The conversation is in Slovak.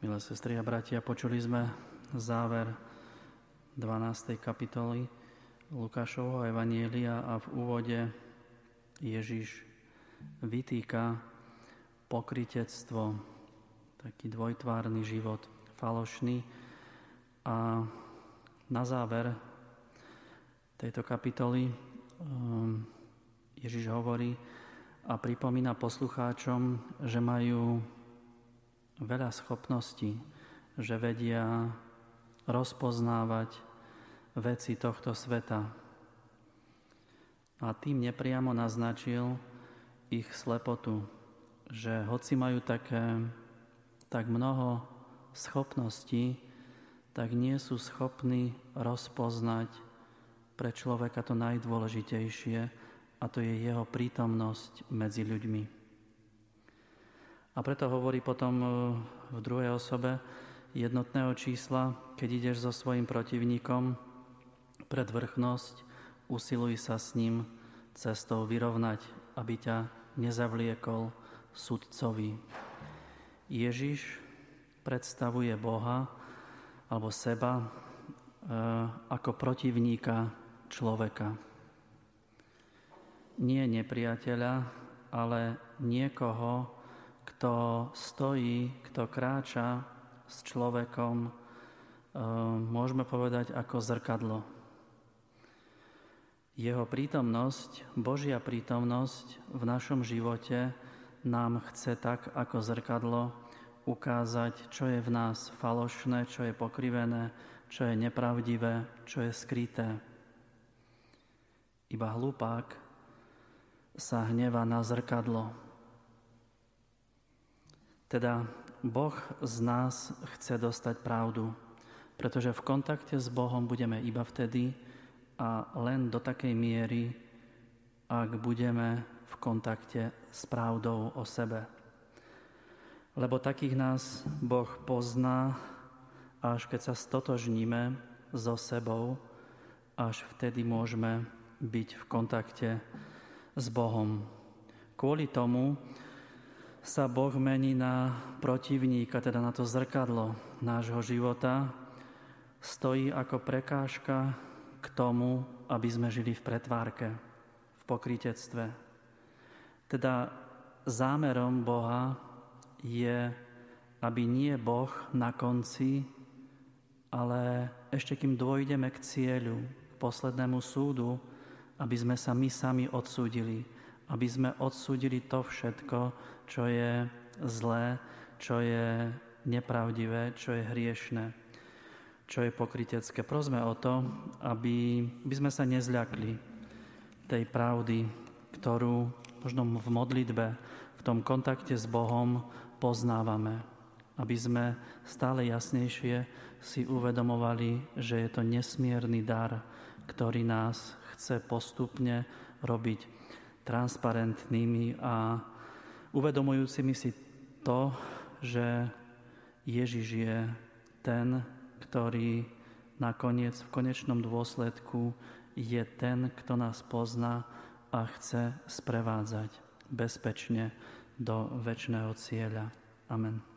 Milé sestry a bratia, počuli sme záver 12. kapitoly Lukášovho Evanielia a v úvode Ježiš vytýka pokritectvo, taký dvojtvárny život, falošný. A na záver tejto kapitoly um, Ježiš hovorí a pripomína poslucháčom, že majú veľa schopností, že vedia rozpoznávať veci tohto sveta. A tým nepriamo naznačil ich slepotu, že hoci majú také, tak mnoho schopností, tak nie sú schopní rozpoznať pre človeka to najdôležitejšie, a to je jeho prítomnosť medzi ľuďmi. A preto hovorí potom e, v druhej osobe jednotného čísla, keď ideš so svojim protivníkom pred vrchnosť, usiluj sa s ním cestou vyrovnať, aby ťa nezavliekol sudcovi. Ježiš predstavuje Boha alebo seba e, ako protivníka človeka. Nie nepriateľa, ale niekoho, kto stojí, kto kráča s človekom, e, môžeme povedať ako zrkadlo. Jeho prítomnosť, Božia prítomnosť v našom živote nám chce tak ako zrkadlo ukázať, čo je v nás falošné, čo je pokrivené, čo je nepravdivé, čo je skryté. Iba hlupák sa hneva na zrkadlo, teda Boh z nás chce dostať pravdu, pretože v kontakte s Bohom budeme iba vtedy a len do takej miery, ak budeme v kontakte s pravdou o sebe. Lebo takých nás Boh pozná, až keď sa stotožníme so sebou, až vtedy môžeme byť v kontakte s Bohom. Kvôli tomu, sa Boh mení na protivníka, teda na to zrkadlo nášho života, stojí ako prekážka k tomu, aby sme žili v pretvárke, v pokritectve. Teda zámerom Boha je, aby nie Boh na konci, ale ešte kým dôjdeme k cieľu, k poslednému súdu, aby sme sa my sami odsúdili, aby sme odsúdili to všetko, čo je zlé, čo je nepravdivé, čo je hriešné, čo je pokrytecké. Prosme o to, aby, aby sme sa nezľakli tej pravdy, ktorú možno v modlitbe, v tom kontakte s Bohom poznávame. Aby sme stále jasnejšie si uvedomovali, že je to nesmierny dar, ktorý nás chce postupne robiť transparentnými a uvedomujúcimi si to, že Ježiš je ten, ktorý nakoniec v konečnom dôsledku je ten, kto nás pozná a chce sprevádzať bezpečne do väčšného cieľa. Amen.